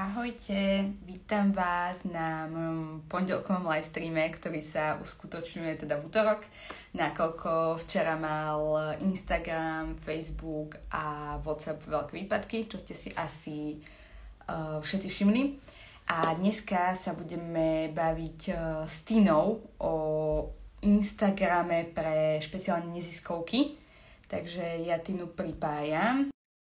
Ahojte, vítam vás na mojom pondelkovom livestreame, ktorý sa uskutočňuje teda v útorok, nakoľko včera mal Instagram, Facebook a WhatsApp veľké výpadky, čo ste si asi uh, všetci všimli. A dneska sa budeme baviť uh, s Tinou o Instagrame pre špeciálne neziskovky. Takže ja Tinu pripájam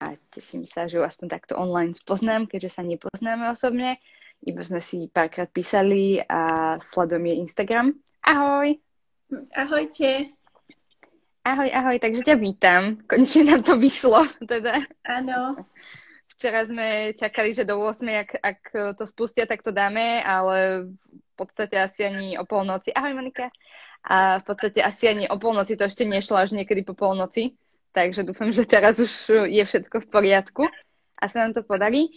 a teším sa, že ju aspoň takto online spoznám, keďže sa nepoznáme osobne. Iba sme si párkrát písali a sledujem jej Instagram. Ahoj! Ahojte! Ahoj, ahoj, takže ťa vítam. Konečne nám to vyšlo, teda. Áno. Včera sme čakali, že do 8, ak, ak to spustia, tak to dáme, ale v podstate asi ani o polnoci. Ahoj, Monika. A v podstate asi ani o polnoci to ešte nešlo, až niekedy po polnoci takže dúfam, že teraz už je všetko v poriadku a sa nám to podarí.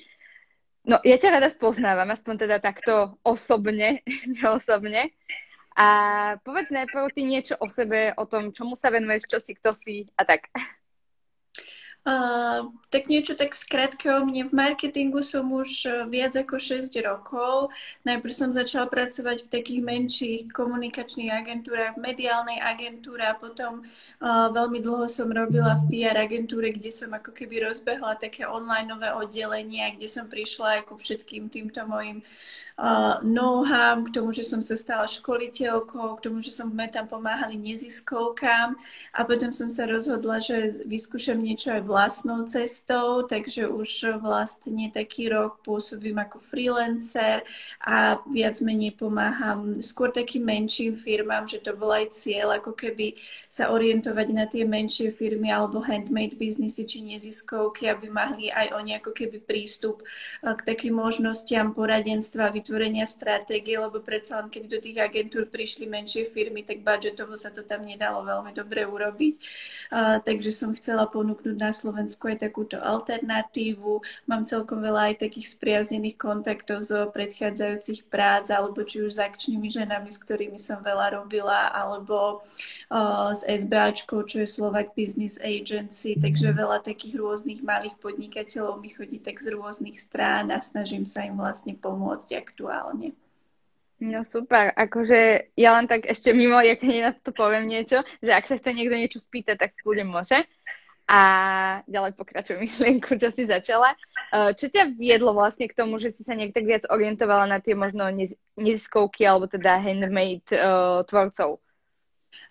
No, ja ťa rada spoznávam, aspoň teda takto osobne, neosobne. A povedz najprv ty niečo o sebe, o tom, čomu sa venuješ, čo si, kto si a tak. Tak niečo tak skrátke o mne. V marketingu som už e, viac ako 6 rokov. Najprv som začala pracovať v takých menších komunikačných agentúrach, v mediálnej agentúre a potom uh, veľmi dlho som robila v PR agentúre, kde som ako keby rozbehla také online oddelenie, kde som prišla ako všetkým týmto mojim know-how, k tomu, že som sa stala školiteľkou, k tomu, že som tam pomáhali neziskovkám a potom som sa rozhodla, že vyskúšam niečo aj vlastnou cestou, takže už vlastne taký rok pôsobím ako freelancer a viac menej pomáham skôr takým menším firmám, že to bol aj cieľ, ako keby sa orientovať na tie menšie firmy alebo handmade biznisy či neziskovky, aby mali aj oni ako keby prístup eh, k takým možnostiam poradenstva, vytvorenia stratégie, lebo predsa len keď do tých agentúr prišli menšie firmy, tak budžetovo sa to tam nedalo veľmi dobre urobiť. Uh, takže som chcela ponúknuť na Slovensku aj takúto alternatívu. Mám celkom veľa aj takých spriaznených kontaktov zo predchádzajúcich prác, alebo či už s akčnými ženami, s ktorými som veľa robila, alebo uh, s SBAčkou, čo je Slovak Business Agency, takže veľa takých rôznych malých podnikateľov mi chodí tak z rôznych strán a snažím sa im vlastne pomôcť aktuálne. No super, akože ja len tak ešte mimo, jak na to poviem niečo, že ak sa chce niekto niečo spýtať, tak kľudne môže a ďalej pokračujem myšlienku, čo si začala. Čo ťa viedlo vlastne k tomu, že si sa niekto viac orientovala na tie možno neziskovky alebo teda handmade uh, tvorcov?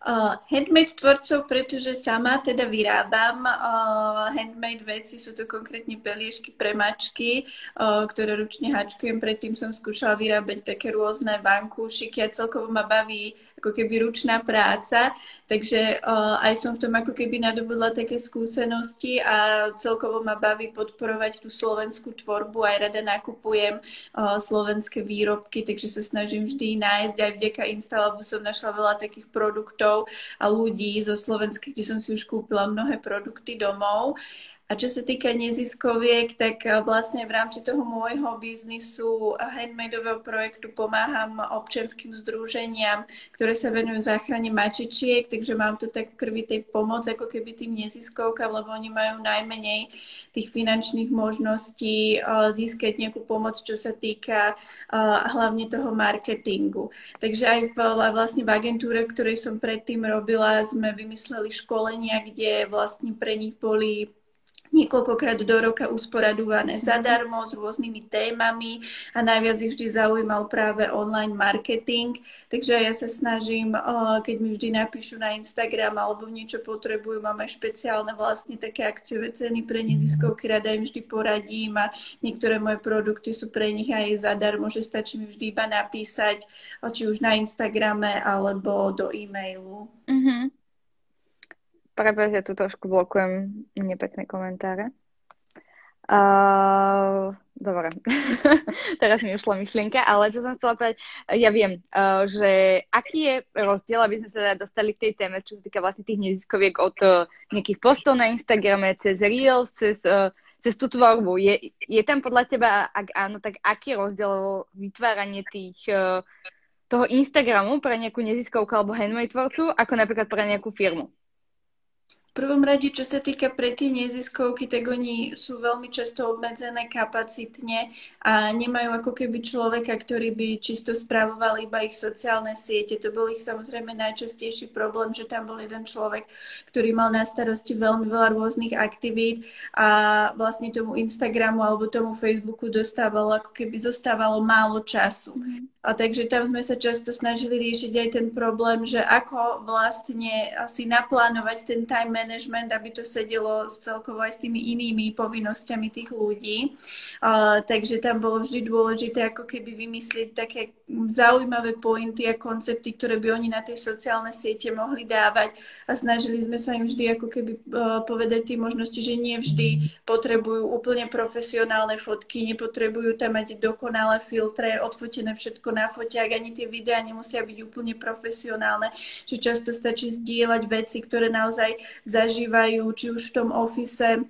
Uh, handmade tvorcov, pretože sama teda vyrábam uh, handmade veci, sú to konkrétne peliešky pre mačky, uh, ktoré ručne hačkujem. Predtým som skúšala vyrábať také rôzne vankúšiky a celkovo ma baví ako keby ručná práca, takže uh, aj som v tom ako keby nadobudla také skúsenosti a celkovo ma baví podporovať tú slovenskú tvorbu, aj rada nakupujem uh, slovenské výrobky, takže sa snažím vždy nájsť. Aj vďaka Instalabu som našla veľa takých produktov a ľudí zo Slovenska, kde som si už kúpila mnohé produkty domov. Čo sa týka neziskoviek, tak eh, vlastne v rámci toho môjho biznisu handmadeového projektu pomáham občianským združeniam, ktoré sa venujú záchrane mačičiek, takže mám to tak krvi pomoc, ako keby tým neziskovkám, lebo oni majú najmenej tých finančných možností eh, získať nejakú pomoc, čo sa týka eh, hlavne toho marketingu. Takže aj v, vlastne v agentúre, v ktorej som predtým robila, sme vymysleli školenia, kde vlastne pre nich boli niekoľkokrát do roka usporadované zadarmo s rôznymi témami a najviac ich vždy zaujímal práve online marketing. Takže ja sa snažím, keď mi vždy napíšu na Instagram alebo niečo potrebujú, mám aj špeciálne vlastne také akciové ceny pre neziskovky, rada im vždy poradím a niektoré moje produkty sú pre nich aj zadarmo, že stačí mi vždy iba napísať, či už na Instagrame alebo do e-mailu. Mm-hmm. Práve, že tu trošku blokujem nepekné komentáre. Uh, dobre, teraz mi ušla myšlienka, ale čo som chcela povedať, ja viem, uh, že aký je rozdiel, aby sme sa teda dostali k tej téme, čo sa týka vlastne tých neziskoviek od uh, nejakých postov na Instagrame, cez Reels, cez, uh, cez tú tvorbu. Je, je tam podľa teba, ak áno, tak aký rozdiel vytváranie tých, uh, toho Instagramu pre nejakú neziskovku alebo handmade tvorcu, ako napríklad pre nejakú firmu? Prvom rade, čo sa týka pre tie neziskovky, tak oni sú veľmi často obmedzené kapacitne a nemajú ako keby človeka, ktorý by čisto spravoval iba ich sociálne siete. To bol ich samozrejme najčastejší problém, že tam bol jeden človek, ktorý mal na starosti veľmi veľa rôznych aktivít a vlastne tomu Instagramu alebo tomu Facebooku dostávalo, ako keby zostávalo málo času. Mm. A takže tam sme sa často snažili riešiť aj ten problém, že ako vlastne asi naplánovať ten time management, aby to sedelo celkovo aj s tými inými povinnosťami tých ľudí. Uh, takže tam bolo vždy dôležité ako keby vymyslieť také zaujímavé pointy a koncepty, ktoré by oni na tej sociálne siete mohli dávať a snažili sme sa im vždy ako keby uh, povedať tie možnosti, že nie vždy potrebujú úplne profesionálne fotky, nepotrebujú tam mať dokonalé filtre, odfotené všetko na foťák, ani tie videá nemusia byť úplne profesionálne, že často stačí zdieľať veci, ktoré naozaj zažívajú, či už v tom ofise,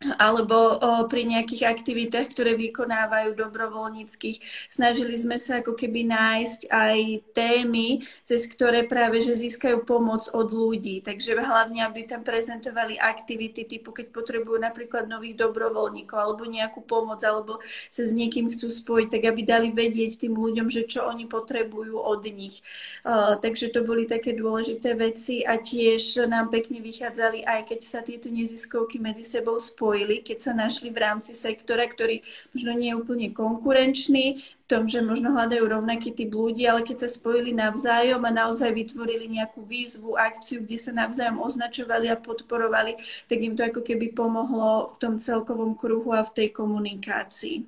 alebo o, pri nejakých aktivitách, ktoré vykonávajú dobrovoľníckých. Snažili sme sa ako keby nájsť aj témy, cez ktoré práve že získajú pomoc od ľudí. Takže hlavne, aby tam prezentovali aktivity typu, keď potrebujú napríklad nových dobrovoľníkov alebo nejakú pomoc, alebo sa s niekým chcú spojiť, tak aby dali vedieť tým ľuďom, že čo oni potrebujú od nich. O, takže to boli také dôležité veci a tiež nám pekne vychádzali, aj keď sa tieto neziskovky medzi sebou spojili spojili, keď sa našli v rámci sektora, ktorý možno nie je úplne konkurenčný, v tom, že možno hľadajú rovnaký typ ľudí, ale keď sa spojili navzájom a naozaj vytvorili nejakú výzvu, akciu, kde sa navzájom označovali a podporovali, tak im to ako keby pomohlo v tom celkovom kruhu a v tej komunikácii.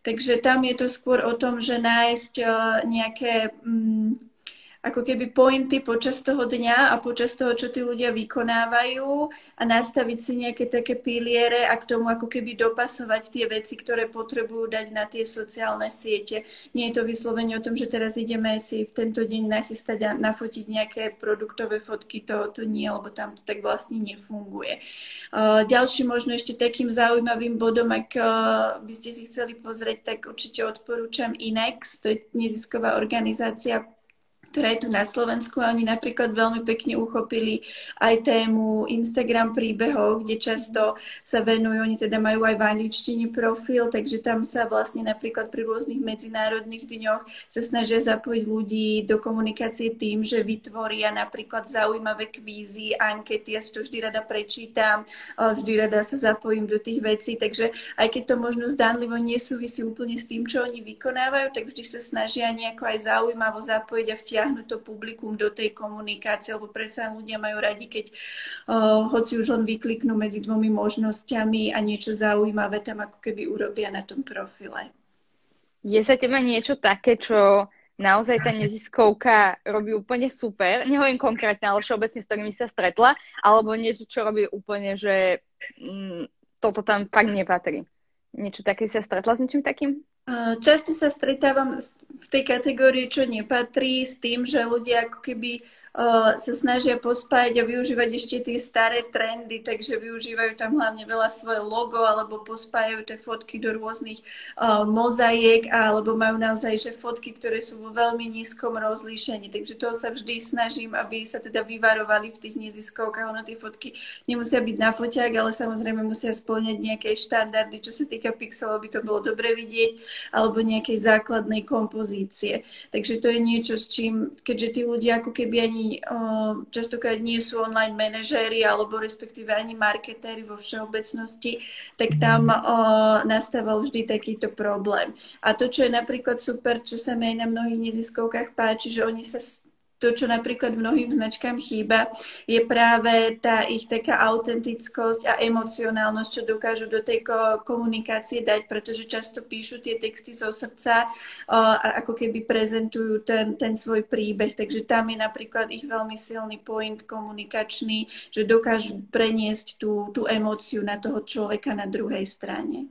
Takže tam je to skôr o tom, že nájsť eh, nejaké mm, ako keby pointy počas toho dňa a počas toho, čo tí ľudia vykonávajú a nastaviť si nejaké také piliere a k tomu ako keby dopasovať tie veci, ktoré potrebujú dať na tie sociálne siete. Nie je to vyslovene o tom, že teraz ideme si v tento deň nachystať a nafotiť nejaké produktové fotky, to, to nie, lebo tam to tak vlastne nefunguje. Ďalší možno ešte takým zaujímavým bodom, ak by ste si chceli pozrieť, tak určite odporúčam INEX, to je nezisková organizácia ktorá je tu na Slovensku a oni napríklad veľmi pekne uchopili aj tému Instagram príbehov, kde často sa venujú, oni teda majú aj v angličtine profil, takže tam sa vlastne napríklad pri rôznych medzinárodných dňoch sa snažia zapojiť ľudí do komunikácie tým, že vytvoria napríklad zaujímavé kvízy, ankety, ja si to vždy rada prečítam, vždy rada sa zapojím do tých vecí, takže aj keď to možno zdánlivo nesúvisí úplne s tým, čo oni vykonávajú, tak vždy sa snažia nejako aj zaujímavo zapojiť a vtiahnuť pritiahnuť to publikum do tej komunikácie, lebo predsa ľudia majú radi, keď uh, hoci už len vykliknú medzi dvomi možnosťami a niečo zaujímavé tam ako keby urobia na tom profile. Je sa teba niečo také, čo naozaj tá neziskovka robí úplne super, nehovorím konkrétne, ale všeobecne s ktorými sa stretla, alebo niečo, čo robí úplne, že mm, toto tam fakt nepatrí. Niečo také sa stretla s niečím takým? Často sa stretávam v tej kategórii, čo nepatrí, s tým, že ľudia ako keby sa snažia pospájať a využívať ešte tie staré trendy, takže využívajú tam hlavne veľa svoje logo alebo pospájajú tie fotky do rôznych uh, mozaiek alebo majú naozaj že fotky, ktoré sú vo veľmi nízkom rozlíšení. Takže toho sa vždy snažím, aby sa teda vyvarovali v tých neziskovkách. Ono tie fotky nemusia byť na foťák, ale samozrejme musia splňať nejaké štandardy, čo sa týka pixelov, by to bolo dobre vidieť, alebo nejakej základnej kompozície. Takže to je niečo, s čím, keďže tí ľudia ako keby ani častokrát nie sú online manažéri alebo respektíve ani marketéri vo všeobecnosti, tak tam nastával vždy takýto problém. A to, čo je napríklad super, čo sa mi aj na mnohých neziskovkách páči, že oni sa to, čo napríklad mnohým značkám chýba, je práve tá ich taká autentickosť a emocionálnosť, čo dokážu do tej komunikácie dať, pretože často píšu tie texty zo srdca a ako keby prezentujú ten, ten svoj príbeh. Takže tam je napríklad ich veľmi silný point komunikačný, že dokážu preniesť tú, tú emóciu na toho človeka na druhej strane.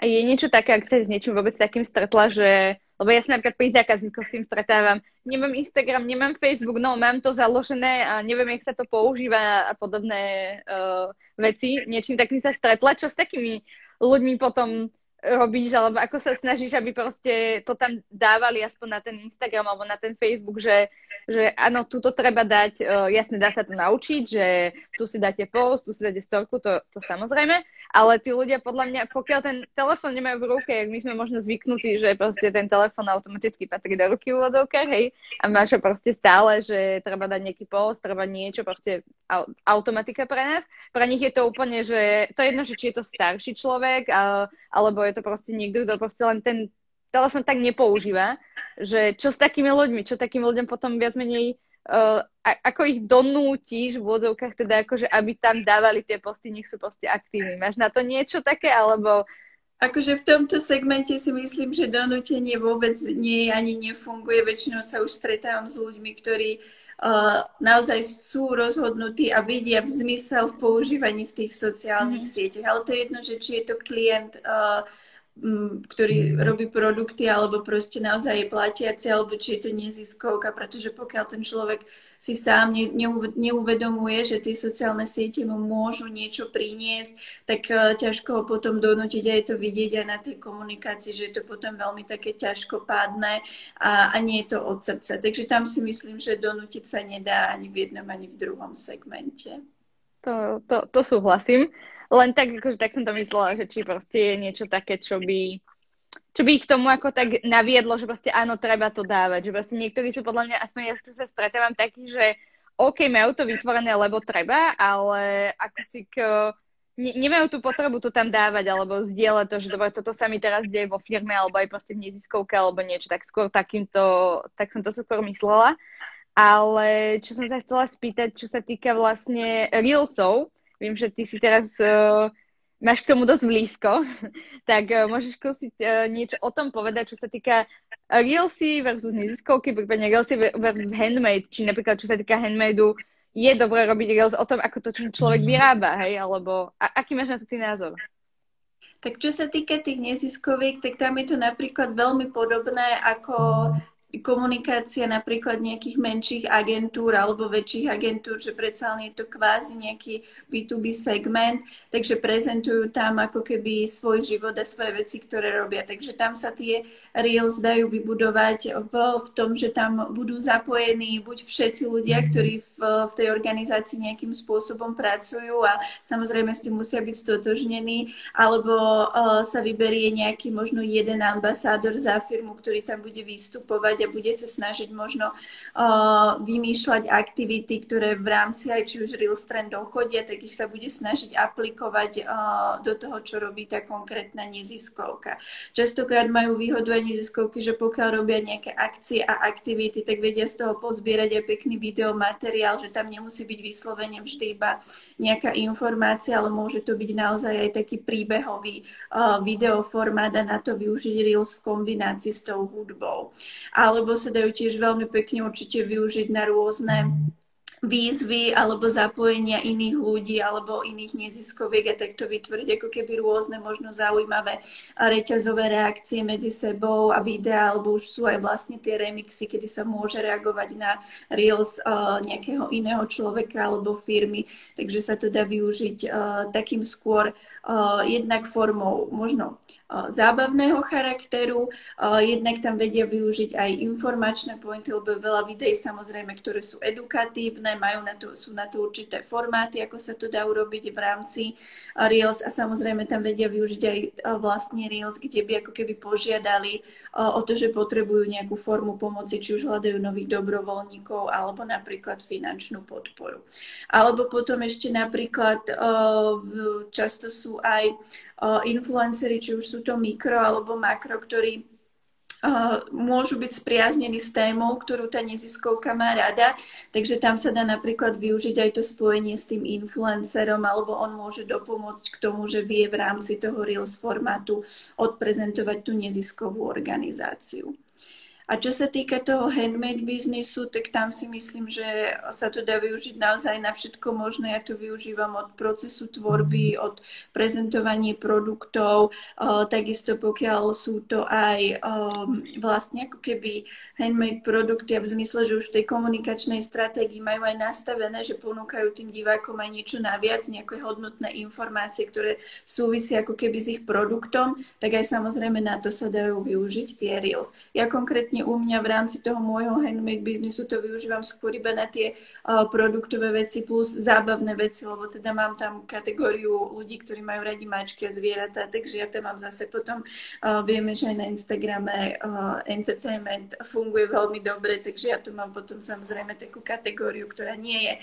A je niečo také, ak sa s niečím vôbec takým stretla, že lebo ja sa napríklad pri zákazníkoch s tým stretávam. Nemám Instagram, nemám Facebook, no mám to založené a neviem, jak sa to používa a podobné uh, veci. Niečím takým sa stretla. Čo s takými ľuďmi potom robíš, alebo ako sa snažíš, aby proste to tam dávali aspoň na ten Instagram alebo na ten Facebook, že, že áno, tu to treba dať, uh, jasne dá sa to naučiť, že tu si dáte post, tu si dáte storku, to, to samozrejme, ale tí ľudia podľa mňa, pokiaľ ten telefon nemajú v ruke, my sme možno zvyknutí, že proste ten telefon automaticky patrí do ruky v úvodzovkách, hej, a máš ho proste stále, že treba dať nejaký post, treba niečo, proste automatika pre nás. Pre nich je to úplne, že to je jedno, že či je to starší človek, alebo je to proste niekto, kto proste len ten telefon tak nepoužíva, že čo s takými ľuďmi, čo takým ľuďom potom viac menej uh, ako ich donútiš v vodzovkách, teda akože, aby tam dávali tie posty, nech sú proste aktívni. Máš na to niečo také, alebo... Akože v tomto segmente si myslím, že donútenie vôbec nie, ani nefunguje. Väčšinou sa už stretávam s ľuďmi, ktorí uh, naozaj sú rozhodnutí a vidia zmysel v používaní v tých sociálnych mm. sieťach. Ale to je jedno, že či je to klient, uh, ktorý robí produkty, alebo proste naozaj je platiaci, alebo či je to neziskovka, pretože pokiaľ ten človek si sám neuvedomuje, že tie sociálne siete mu môžu niečo priniesť, tak uh, ťažko ho potom donútiť a je to vidieť aj na tej komunikácii, že je to potom veľmi také ťažkopádne a, a nie je to od srdca. Takže tam si myslím, že donútiť sa nedá ani v jednom, ani v druhom segmente. To, to, to súhlasím. Len tak, akože tak som to myslela, že či proste je niečo také, čo by, čo by ich tomu ako tak naviedlo, že proste áno, treba to dávať. Že proste niektorí sú podľa mňa, aspoň ja sa stretávam takí, že OK, majú to vytvorené, lebo treba, ale ako si k, ne, nemajú tú potrebu to tam dávať alebo zdieľať to, že dobre, toto sa mi teraz deje vo firme alebo aj proste v neziskovke alebo niečo, tak skôr takýmto, tak som to skôr myslela. Ale čo som sa chcela spýtať, čo sa týka vlastne Reelsov, Viem, že ty si teraz uh, máš k tomu dosť blízko, tak uh, môžeš skúsiť uh, niečo o tom povedať, čo sa týka Reelsy versus neziskovky, prípadne Reelsy versus handmade, či napríklad čo sa týka handmadeu, je dobré robiť Reels o tom, ako to človek vyrába, hej, alebo a, aký máš na to ty názor? Tak čo sa týka tých neziskoviek, tak tam je to napríklad veľmi podobné ako komunikácia napríklad nejakých menších agentúr alebo väčších agentúr, že predsa len je to kvázi nejaký B2B segment, takže prezentujú tam ako keby svoj život a svoje veci, ktoré robia. Takže tam sa tie Reels dajú vybudovať v, v tom, že tam budú zapojení buď všetci ľudia, mhm. ktorí v, v tej organizácii nejakým spôsobom pracujú a samozrejme s tým musia byť stotožnení, alebo uh, sa vyberie nejaký možno jeden ambasádor za firmu, ktorý tam bude vystupovať a bude sa snažiť možno uh, vymýšľať aktivity, ktoré v rámci aj či už Reels trendov chodia, tak ich sa bude snažiť aplikovať uh, do toho, čo robí tá konkrétna neziskovka. Častokrát majú výhodu aj neziskovky, že pokiaľ robia nejaké akcie a aktivity, tak vedia z toho pozbierať aj pekný videomateriál, že tam nemusí byť vyslovene vždy iba nejaká informácia, ale môže to byť naozaj aj taký príbehový uh, videoformát a na to využiť Reels v kombinácii s tou hudbou. Alebo sa dajú tiež veľmi pekne určite využiť na rôzne výzvy alebo zapojenia iných ľudí alebo iných neziskoviek a takto vytvoriť ako keby rôzne možno zaujímavé reťazové reakcie medzi sebou a videa, alebo už sú aj vlastne tie remixy, kedy sa môže reagovať na reels uh, nejakého iného človeka alebo firmy, takže sa to dá využiť uh, takým skôr uh, jednak formou možno zábavného charakteru, jednak tam vedia využiť aj informačné pointy, lebo veľa videí samozrejme, ktoré sú edukatívne, majú na to, sú na to určité formáty, ako sa to dá urobiť v rámci Reels a samozrejme tam vedia využiť aj vlastne Reels, kde by ako keby požiadali o to, že potrebujú nejakú formu pomoci, či už hľadajú nových dobrovoľníkov alebo napríklad finančnú podporu. Alebo potom ešte napríklad často sú aj influencery, či už sú to mikro alebo makro, ktorí môžu byť spriaznení s témou, ktorú tá neziskovka má rada, takže tam sa dá napríklad využiť aj to spojenie s tým influencerom, alebo on môže dopomôcť k tomu, že vie v rámci toho Reels formátu odprezentovať tú neziskovú organizáciu. A čo sa týka toho handmade biznisu, tak tam si myslím, že sa to dá využiť naozaj na všetko možné. Ja to využívam od procesu tvorby, od prezentovania produktov, takisto pokiaľ sú to aj vlastne ako keby handmade produkty a v zmysle, že už v tej komunikačnej stratégii majú aj nastavené, že ponúkajú tým divákom aj niečo naviac, nejaké hodnotné informácie, ktoré súvisia ako keby s ich produktom, tak aj samozrejme na to sa dajú využiť tie Reels. Ja konkrétne u mňa v rámci toho môjho handmade biznisu to využívam skôr iba na tie uh, produktové veci plus zábavné veci, lebo teda mám tam kategóriu ľudí, ktorí majú radi mačky a zvieratá, takže ja tam mám zase potom, uh, vieme, že aj na Instagrame uh, entertainment funguje veľmi dobre, takže ja tu mám potom samozrejme takú kategóriu, ktorá nie je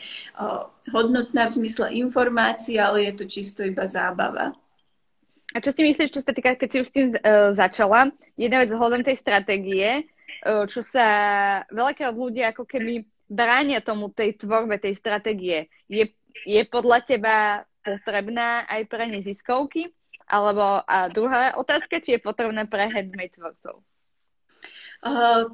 hodnotná v zmysle informácií, ale je to čisto iba zábava. A čo si myslíš, čo sa týka, keď si už s tým uh, začala, jedna vec ohľadom tej stratégie, čo sa veľakrát ľudia ako keby bránia tomu tej tvorbe, tej stratégie. Je, je podľa teba potrebná aj pre neziskovky? Alebo a druhá otázka, či je potrebná pre handmade tvorcov? Uh,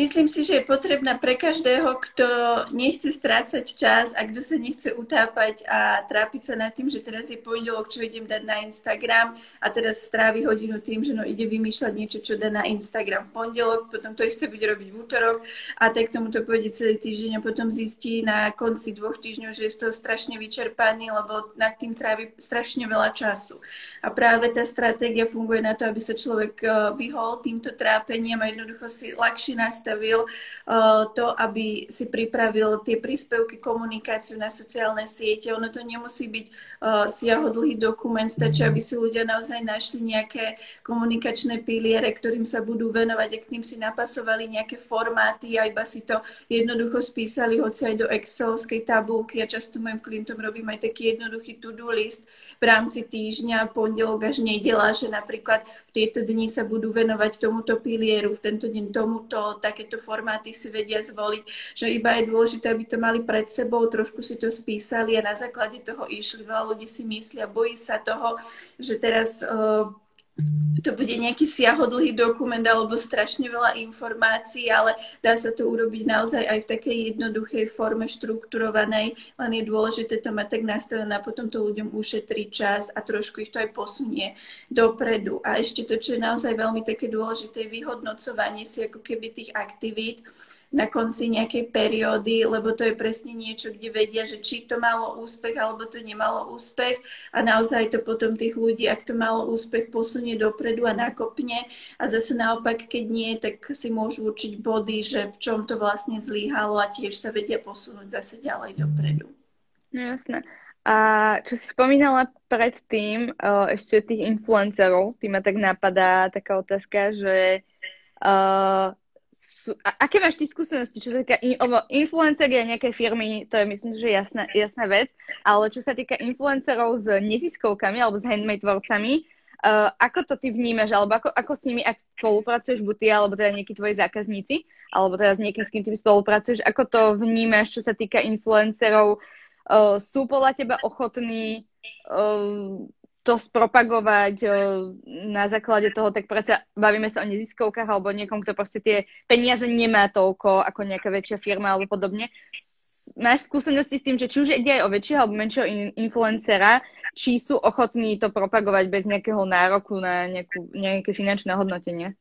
Myslím si, že je potrebná pre každého, kto nechce strácať čas a kto sa nechce utápať a trápiť sa nad tým, že teraz je pondelok, čo idem dať na Instagram a teraz strávi hodinu tým, že no ide vymýšľať niečo, čo dá na Instagram v pondelok, potom to isté bude robiť v útorok a tak tomu to pôjde celý týždeň a potom zistí na konci dvoch týždňov, že je z toho strašne vyčerpaný, lebo nad tým trávi strašne veľa času. A práve tá stratégia funguje na to, aby sa človek eh, vyhol týmto trápeniam a jednoducho si ľahšie nastavil uh, to, aby si pripravil tie príspevky, komunikáciu na sociálne siete. Ono to nemusí byť uh, siahodlhý dokument, stačí, aby si ľudia naozaj našli nejaké komunikačné piliere, ktorým sa budú venovať a k tým si napasovali nejaké formáty a iba si to jednoducho spísali, hoci aj do Excelovskej tabulky. Ja často mojim klientom robím aj taký jednoduchý to-do list v rámci týždňa, pondelok až nedela, že napríklad v tieto dni sa budú venovať tomuto pilieru, v tento deň tomuto, tak takéto formáty si vedia zvoliť, že iba je dôležité, aby to mali pred sebou, trošku si to spísali a na základe toho išli. Veľa ľudí si myslia, bojí sa toho, že teraz uh, to bude nejaký siahodlhý dokument alebo strašne veľa informácií, ale dá sa to urobiť naozaj aj v takej jednoduchej forme štrukturovanej, len je dôležité to mať tak nastavené a potom to ľuďom ušetrí čas a trošku ich to aj posunie dopredu. A ešte to, čo je naozaj veľmi také dôležité, vyhodnocovanie si ako keby tých aktivít, na konci nejakej periódy, lebo to je presne niečo, kde vedia, že či to malo úspech alebo to nemalo úspech a naozaj to potom tých ľudí, ak to malo úspech, posunie dopredu a nakopne a zase naopak, keď nie, tak si môžu určiť body, že v čom to vlastne zlíhalo a tiež sa vedia posunúť zase ďalej dopredu. No jasné. A čo si spomínala predtým, ešte tých influencerov, tým ma tak napadá taká otázka, že sú, a, aké máš ty skúsenosti, čo sa týka in, influenceri a nejaké firmy, to je myslím, že jasná, jasná vec, ale čo sa týka influencerov s neziskovkami alebo s handmade tvorcami, uh, ako to ty vnímaš, alebo ako, ako s nimi, ak spolupracuješ, buď ty, alebo teda nejakí tvoji zákazníci, alebo teda s niekým, s kým ty spolupracuješ, ako to vnímaš, čo sa týka influencerov, uh, sú podľa teba ochotní uh, to spropagovať na základe toho, tak predsa bavíme sa o neziskovkách alebo niekom, kto proste tie peniaze nemá toľko ako nejaká väčšia firma alebo podobne. Máš skúsenosti s tým, že či už ide aj o väčšieho alebo menšieho influencera, či sú ochotní to propagovať bez nejakého nároku na nejakú, nejaké finančné hodnotenie?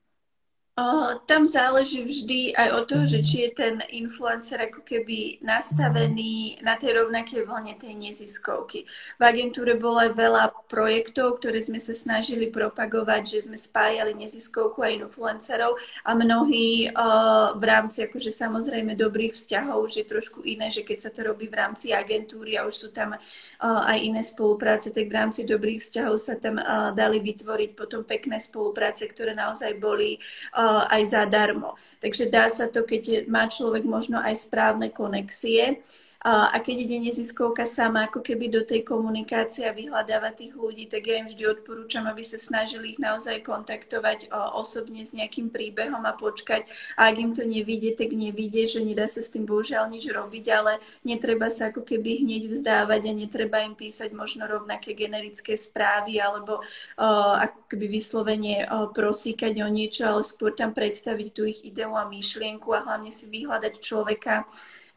Tam záleží vždy aj od toho, že či je ten influencer ako keby nastavený na tej rovnakej vlne tej neziskovky. V agentúre bolo veľa projektov, ktoré sme sa snažili propagovať, že sme spájali neziskovku a influencerov a mnohí uh, v rámci akože samozrejme dobrých vzťahov, už je trošku iné, že keď sa to robí v rámci agentúry a už sú tam uh, aj iné spolupráce, tak v rámci dobrých vzťahov sa tam uh, dali vytvoriť potom pekné spolupráce, ktoré naozaj boli uh, aj zadarmo. Takže dá sa to, keď má človek možno aj správne konexie. A keď ide neziskovka sama ako keby do tej komunikácie a vyhľadáva tých ľudí, tak ja im vždy odporúčam, aby sa snažili ich naozaj kontaktovať osobne s nejakým príbehom a počkať. A ak im to nevidie, tak nevidie, že nedá sa s tým bohužiaľ nič robiť, ale netreba sa ako keby hneď vzdávať a netreba im písať možno rovnaké generické správy alebo uh, akoby vyslovene prosíkať o niečo, ale skôr tam predstaviť tú ich ideu a myšlienku a hlavne si vyhľadať človeka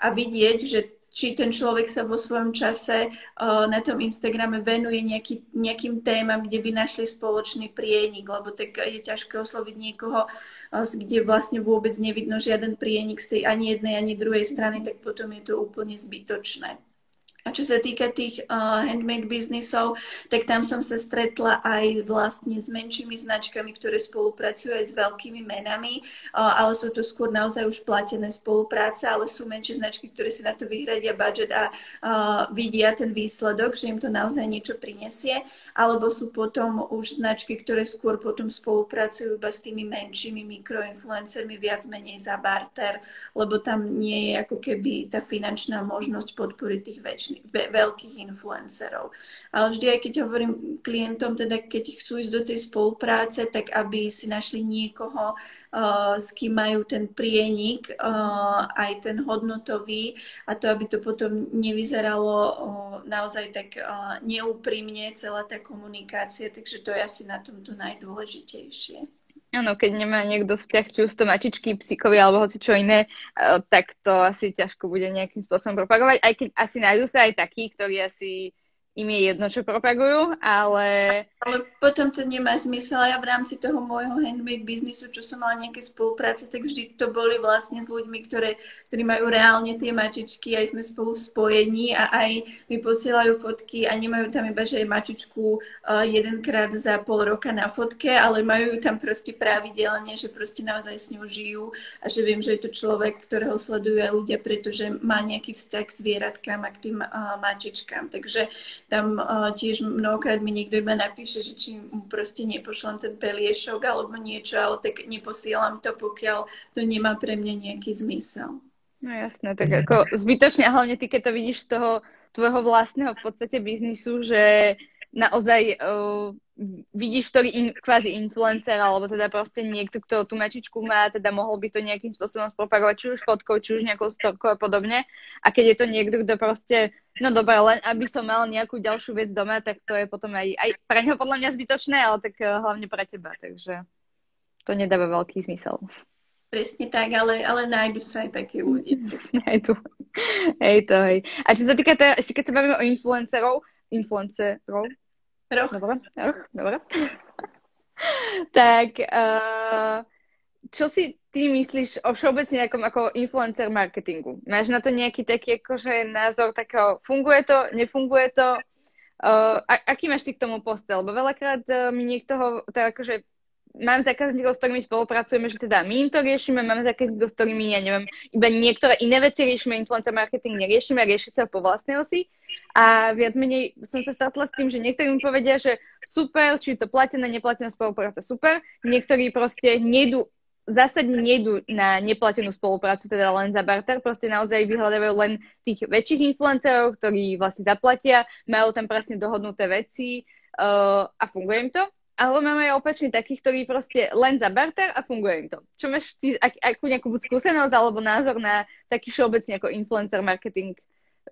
a vidieť, že či ten človek sa vo svojom čase uh, na tom Instagrame venuje nejaký, nejakým témam, kde by našli spoločný prienik, lebo tak je ťažké osloviť niekoho, uh, kde vlastne vôbec nevidno žiaden prienik z tej ani jednej, ani druhej strany, tak potom je to úplne zbytočné. A čo sa týka tých uh, handmade biznisov, tak tam som sa stretla aj vlastne s menšími značkami, ktoré spolupracujú aj s veľkými menami, uh, ale sú to skôr naozaj už platené spolupráce, ale sú menšie značky, ktoré si na to vyhradia budget a uh, vidia ten výsledok, že im to naozaj niečo prinesie, alebo sú potom už značky, ktoré skôr potom spolupracujú iba s tými menšími mikroinfluencermi viac menej za barter, lebo tam nie je ako keby tá finančná možnosť podporiť tých väčších veľkých influencerov. Ale vždy, aj keď hovorím klientom, teda keď chcú ísť do tej spolupráce, tak aby si našli niekoho, uh, s kým majú ten prienik, uh, aj ten hodnotový a to, aby to potom nevyzeralo uh, naozaj tak neúprimne, celá tá komunikácia, takže to je asi na tomto najdôležitejšie. Áno, keď nemá niekto vzťah či už to mačičky, psíkovi alebo hoci čo iné, eh, tak to asi ťažko bude nejakým spôsobom propagovať, aj keď asi nájdú sa aj takí, ktorí asi im je jedno, čo propagujú, ale... Ale potom to nemá zmysel. Ja v rámci toho môjho handmade biznisu, čo som mala nejaké spolupráce, tak vždy to boli vlastne s ľuďmi, ktoré, ktorí majú reálne tie mačičky, aj sme spolu v spojení a aj mi posielajú fotky a nemajú tam iba, že mačičku uh, jedenkrát za pol roka na fotke, ale majú tam proste pravidelne, že proste naozaj s ňou žijú a že viem, že je to človek, ktorého sledujú aj ľudia, pretože má nejaký vzťah k zvieratkám a k tým uh, mačičkám. Takže tam uh, tiež mnohokrát mi niekto iba napíše, že či mu proste nepošlem ten peliešok alebo niečo, ale tak neposielam to, pokiaľ to nemá pre mňa nejaký zmysel. No jasné, tak ako zbytočne, hlavne ty, keď to vidíš z toho tvojho vlastného v podstate biznisu, že naozaj uh, vidíš, ktorý in, kvázi influencer, alebo teda proste niekto, kto tú mečičku má, teda mohol by to nejakým spôsobom spropagovať, či už fotkou, či už nejakou storkou a podobne. A keď je to niekto, kto proste, no dobre, len aby som mal nejakú ďalšiu vec doma, tak to je potom aj, aj pre neho podľa mňa zbytočné, ale tak uh, hlavne pre teba, takže to nedáva veľký zmysel. Presne tak, ale, ale nájdu sa aj také ľudia. Nájdu. Hej to, hej. A čo sa týka, teda, ešte keď sa bavíme o influencerov, influencerov, Roh. Dobre, roh, dobre. tak, uh, čo si ty myslíš o všeobecne nejakom ako influencer marketingu? Máš na to nejaký taký akože názor takého, funguje to, nefunguje to? Uh, aký máš ty k tomu postel? Lebo veľakrát uh, mi niekto ho, tak akože mám zákazníkov, s ktorými spolupracujeme, že teda my im to riešime, máme zákazníkov, s ktorými, ja neviem, iba niektoré iné veci riešime, influencer marketing neriešime, rieši sa po vlastnej osi. A viac menej som sa stretla s tým, že niektorí mi povedia, že super, či to platená, neplatená spolupráca, super. Niektorí proste nejdu zásadne nejdú na neplatenú spoluprácu, teda len za barter, proste naozaj vyhľadávajú len tých väčších influencerov, ktorí vlastne zaplatia, majú tam presne dohodnuté veci uh, a funguje im to ale máme aj opačne takých, ktorí proste len za barter a funguje im to. Čo máš ty, ak, akú nejakú skúsenosť alebo názor na taký všeobecne ako influencer marketing,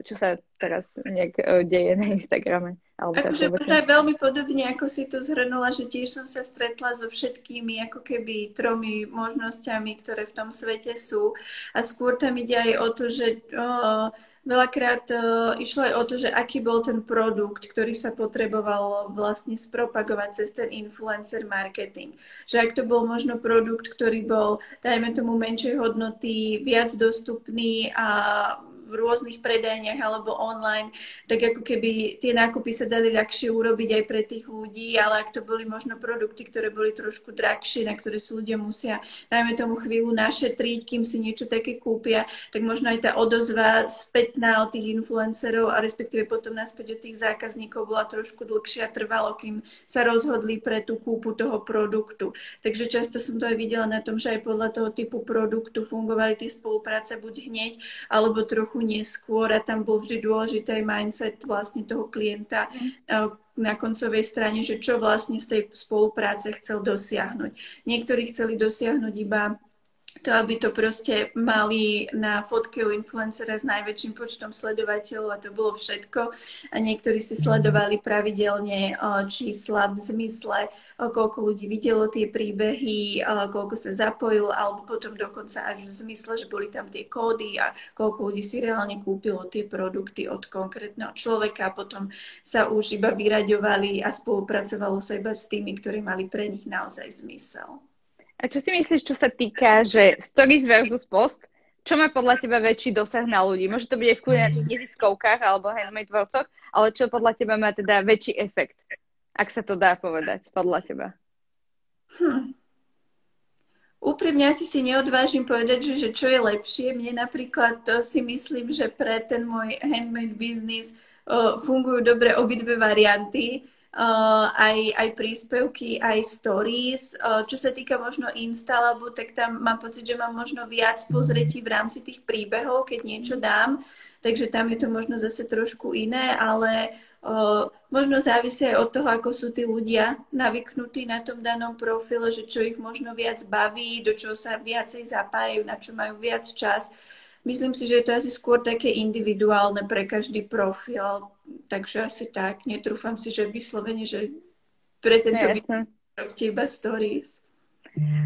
čo sa teraz nejak uh, deje na Instagrame? Akože aj veľmi podobne, ako si to zhrnula, že tiež som sa stretla so všetkými ako keby tromi možnosťami, ktoré v tom svete sú. A skôr tam ide aj o to, že uh, Veľakrát uh, išlo aj o to, že aký bol ten produkt, ktorý sa potreboval vlastne spropagovať cez ten influencer marketing. Že ak to bol možno produkt, ktorý bol, dajme tomu, menšej hodnoty, viac dostupný a v rôznych predajniach alebo online, tak ako keby tie nákupy sa dali ľahšie urobiť aj pre tých ľudí, ale ak to boli možno produkty, ktoré boli trošku drahšie, na ktoré si ľudia musia, dajme tomu chvíľu našetriť, kým si niečo také kúpia, tak možno aj tá odozva spätná od tých influencerov a respektíve potom naspäť od tých zákazníkov bola trošku dlhšia, trvalo, kým sa rozhodli pre tú kúpu toho produktu. Takže často som to aj videla na tom, že aj podľa toho typu produktu fungovali tie spolupráce buď hneď, alebo trochu neskôr a tam bol vždy dôležitý mindset vlastne toho klienta mm. na koncovej strane, že čo vlastne z tej spolupráce chcel dosiahnuť. Niektorí chceli dosiahnuť iba to, aby to proste mali na fotke u influencera s najväčším počtom sledovateľov a to bolo všetko. A niektorí si sledovali pravidelne čísla v zmysle, koľko ľudí videlo tie príbehy, koľko sa zapojilo, alebo potom dokonca až v zmysle, že boli tam tie kódy a koľko ľudí si reálne kúpilo tie produkty od konkrétneho človeka a potom sa už iba vyraďovali a spolupracovalo sa iba s tými, ktorí mali pre nich naozaj zmysel. A čo si myslíš, čo sa týka, že stories versus post, čo má podľa teba väčší dosah na ľudí? Môže to byť aj v kľudne na tých neziskovkách alebo handmade tvorcoch, ale čo podľa teba má teda väčší efekt? Ak sa to dá povedať, podľa teba. Hm. Úprimne asi si neodvážim povedať, že, že čo je lepšie. Mne napríklad to si myslím, že pre ten môj handmade business uh, fungujú dobre obidve varianty uh, aj, aj príspevky, aj stories. Uh, čo sa týka možno Instalabu, tak tam mám pocit, že mám možno viac pozretí v rámci tých príbehov, keď niečo dám. Takže tam je to možno zase trošku iné, ale uh, možno závisí aj od toho, ako sú tí ľudia navyknutí na tom danom profile, že čo ich možno viac baví, do čoho sa viacej zapájajú, na čo majú viac čas. Myslím si, že je to asi skôr také individuálne pre každý profil takže asi tak. Netrúfam si, že vyslovene, že pre tento no, iba stories.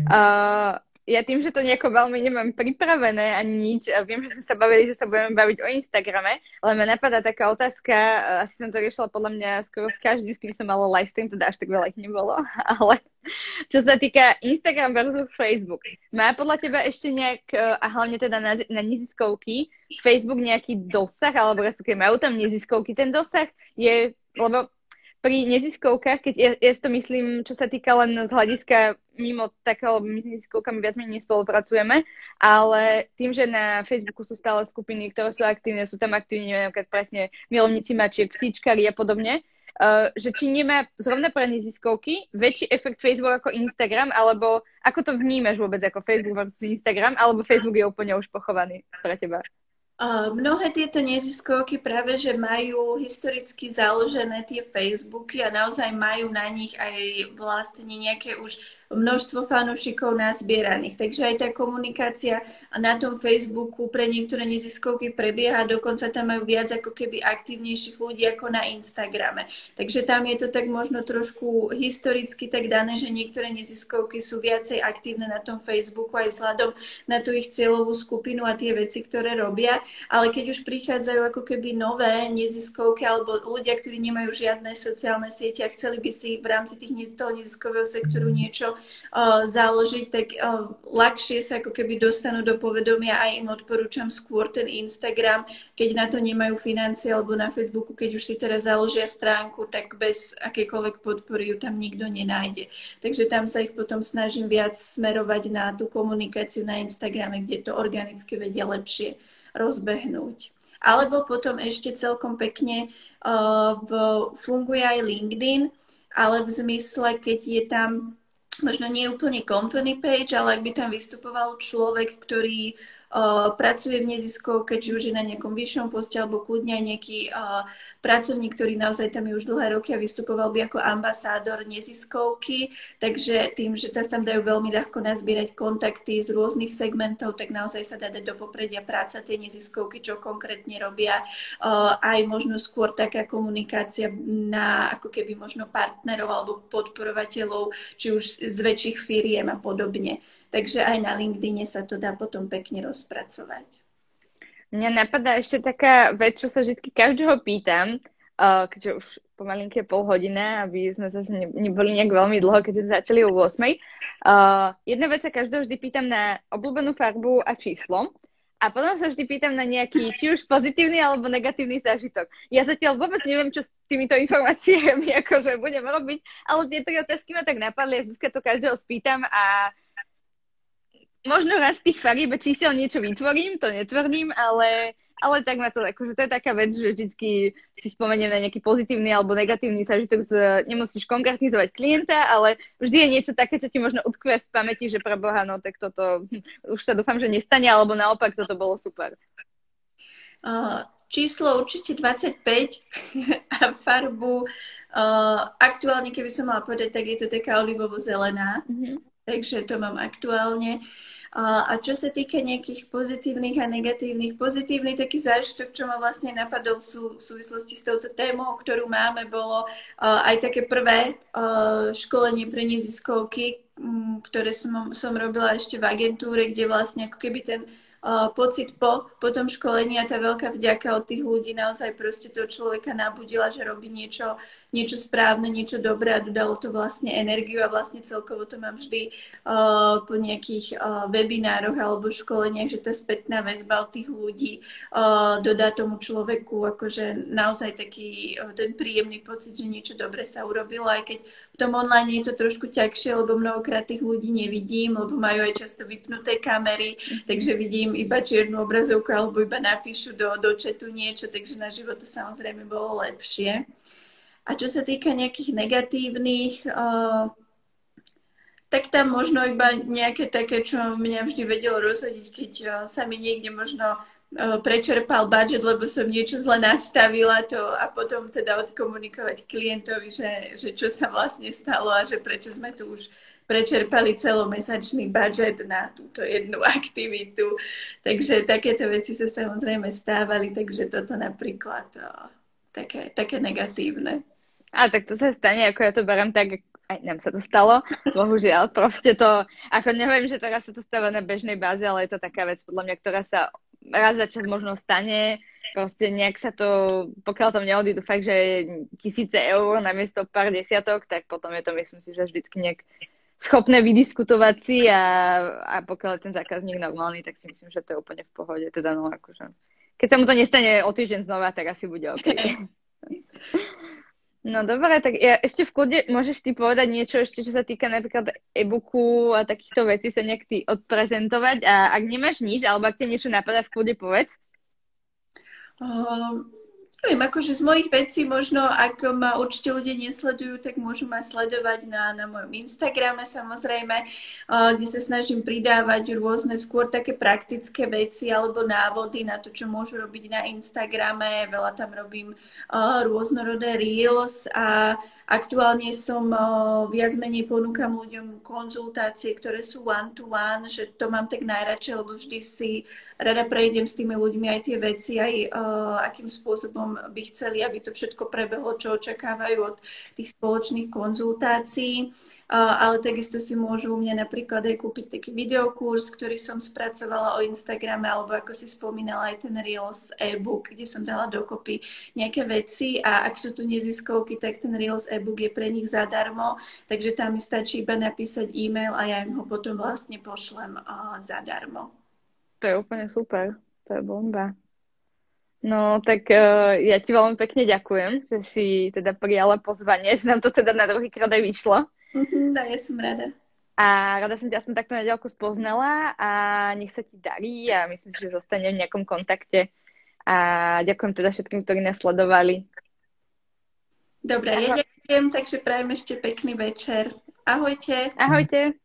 Uh, ja tým, že to nejako veľmi nemám pripravené ani nič, a viem, že sme sa bavili, že sa budeme baviť o Instagrame, ale ma napadá taká otázka, asi som to riešila podľa mňa skoro s každým, s kým som mala livestream, teda až tak veľa ich nebolo, ale čo sa týka Instagram versus Facebook, má podľa teba ešte nejak, a hlavne teda na, na neziskovky, Facebook nejaký dosah, alebo respektíve majú tam neziskovky ten dosah? Je, lebo pri neziskovkách, keď ja, ja to myslím, čo sa týka len z hľadiska mimo takého, my s neziskovkami viac menej nespolupracujeme, ale tým, že na Facebooku sú stále skupiny, ktoré sú aktívne, sú tam aktívne, neviem, napríklad presne milovníci mačiek, psíčkari a podobne, uh, že či nemá zrovna pre neziskovky väčší efekt Facebook ako Instagram, alebo ako to vnímaš vôbec ako Facebook versus Instagram, alebo Facebook je úplne už pochovaný pre teba? Mnohé tieto neziskovky práve, že majú historicky založené tie Facebooky a naozaj majú na nich aj vlastne nejaké už množstvo fanúšikov nazbieraných. Takže aj tá komunikácia na tom Facebooku pre niektoré neziskovky prebieha, dokonca tam majú viac ako keby aktívnejších ľudí ako na Instagrame. Takže tam je to tak možno trošku historicky tak dané, že niektoré neziskovky sú viacej aktívne na tom Facebooku aj vzhľadom na tú ich cieľovú skupinu a tie veci, ktoré robia. Ale keď už prichádzajú ako keby nové neziskovky alebo ľudia, ktorí nemajú žiadne sociálne siete a chceli by si v rámci tých, toho neziskového sektoru niečo založiť, tak ľahšie sa ako keby dostanú do povedomia a im odporúčam skôr ten Instagram, keď na to nemajú financie alebo na Facebooku, keď už si teraz založia stránku, tak bez akékoľvek podpory ju tam nikto nenájde. Takže tam sa ich potom snažím viac smerovať na tú komunikáciu na Instagrame, kde to organicky vedia lepšie rozbehnúť. Alebo potom ešte celkom pekne uh, v, funguje aj LinkedIn, ale v zmysle, keď je tam možno nie úplne company page, ale ak by tam vystupoval človek, ktorý pracuje v neziskovke, či už je na nejakom vyššom poste, alebo kľudne aj nejaký pracovník, ktorý naozaj tam je už dlhé roky a vystupoval by ako ambasádor neziskovky, takže tým, že tam dajú veľmi ľahko nazbierať kontakty z rôznych segmentov, tak naozaj sa dá dať do popredia práca tej neziskovky, čo konkrétne robia. Aj možno skôr taká komunikácia na ako keby možno partnerov alebo podporovateľov, či už z väčších firiem a podobne. Takže aj na LinkedIne sa to dá potom pekne rozpracovať. Mňa napadá ešte taká vec, čo sa vždy každého pýtam, uh, keďže už pomalinke pol hodina, aby sme zase ne, neboli nejak veľmi dlho, keďže začali o 8. Uh, jedna vec sa každého vždy pýtam na obľúbenú farbu a číslo. A potom sa vždy pýtam na nejaký, či už pozitívny alebo negatívny zážitok. Ja zatiaľ vôbec neviem, čo s týmito informáciami akože budem robiť, ale tie tri otázky ma tak napadli, vždy to každého spýtam a možno raz z tých farieb čísel niečo vytvorím, to netvrdím, ale, ale tak ma to, akože to je taká vec, že vždycky si spomeniem na nejaký pozitívny alebo negatívny zážitok, z, nemusíš konkretizovať klienta, ale vždy je niečo také, čo ti možno utkve v pamäti, že pre Boha, no tak toto už sa dúfam, že nestane, alebo naopak toto bolo super. Uh, číslo určite 25 a farbu uh, aktuálne, keby som mala povedať, tak je to taká olivovo-zelená. Mm-hmm. Takže to mám aktuálne. A čo sa týka nejakých pozitívnych a negatívnych, pozitívny taký zážitok, čo ma vlastne napadol v súvislosti s touto témou, ktorú máme, bolo aj také prvé školenie pre neziskovky, ktoré som, som robila ešte v agentúre, kde vlastne ako keby ten pocit po, po tom školení a tá veľká vďaka od tých ľudí naozaj proste toho človeka nabudila, že robí niečo, niečo správne, niečo dobré a dodalo to vlastne energiu a vlastne celkovo to mám vždy uh, po nejakých uh, webinároch alebo školeniach, že tá spätná väzba od tých ľudí uh, dodá tomu človeku akože naozaj taký ten príjemný pocit, že niečo dobre sa urobilo, aj keď tom online je to trošku ťažšie, lebo mnohokrát tých ľudí nevidím, lebo majú aj často vypnuté kamery, takže vidím iba čiernu obrazovku alebo iba napíšu do, do chatu niečo, takže na život to samozrejme bolo lepšie. A čo sa týka nejakých negatívnych, uh, tak tam možno iba nejaké také, čo mňa vždy vedelo rozhodiť, keď uh, sa mi niekde možno prečerpal budget, lebo som niečo zle nastavila to a potom teda odkomunikovať klientovi, že, že čo sa vlastne stalo a že prečo sme tu už prečerpali celomesačný budget na túto jednu aktivitu. Takže takéto veci sa samozrejme stávali, takže toto napríklad o, také, také negatívne. A tak to sa stane, ako ja to berem tak, aj nám sa to stalo, bohužiaľ, proste to, ako neviem, že teraz sa to stáva na bežnej báze, ale je to taká vec, podľa mňa, ktorá sa raz za čas možno stane, proste nejak sa to, pokiaľ tam neodídu fakt, že tisíce eur namiesto pár desiatok, tak potom je to, myslím si, že vždycky nejak schopné vydiskutovať si a, a pokiaľ je ten zákazník normálny, tak si myslím, že to je úplne v pohode. Teda no, akože, keď sa mu to nestane o týždeň znova, tak asi bude OK. No dobre, tak ja ešte v kľude môžeš ty povedať niečo ešte, čo sa týka napríklad e-booku a takýchto vecí sa nejak ty odprezentovať a ak nemáš nič, alebo ak ti niečo napadá v kľude povedz. Um, Neviem, akože z mojich vecí možno, ak ma určite ľudia nesledujú, tak môžu ma sledovať na, na mojom Instagrame samozrejme, kde sa snažím pridávať rôzne skôr také praktické veci alebo návody na to, čo môžu robiť na Instagrame. Veľa tam robím rôznorodé reels a aktuálne som viac menej ponúkam ľuďom konzultácie, ktoré sú one-to-one, že to mám tak najradšej, lebo vždy si rada prejdem s tými ľuďmi aj tie veci, aj akým spôsobom by chceli, aby to všetko prebehlo, čo očakávajú od tých spoločných konzultácií. Ale takisto si môžu u mňa napríklad aj kúpiť taký videokurs, ktorý som spracovala o Instagrame, alebo ako si spomínala aj ten Reels e-book, kde som dala dokopy nejaké veci a ak sú tu neziskovky, tak ten Reels e-book je pre nich zadarmo, takže tam mi stačí iba napísať e-mail a ja im ho potom vlastne pošlem zadarmo. To je úplne super. To je bomba. No, tak uh, ja ti veľmi pekne ďakujem, že si teda prijala pozvanie, že nám to teda na druhý krát aj vyšlo. Mm-hmm, ja som rada. A rada som ťa aspoň takto na ďalku spoznala a nech sa ti darí a myslím si, že zostane v nejakom kontakte. A ďakujem teda všetkým, ktorí nás sledovali. Dobre, ja ďakujem, takže prajem ešte pekný večer. Ahojte. Ahojte.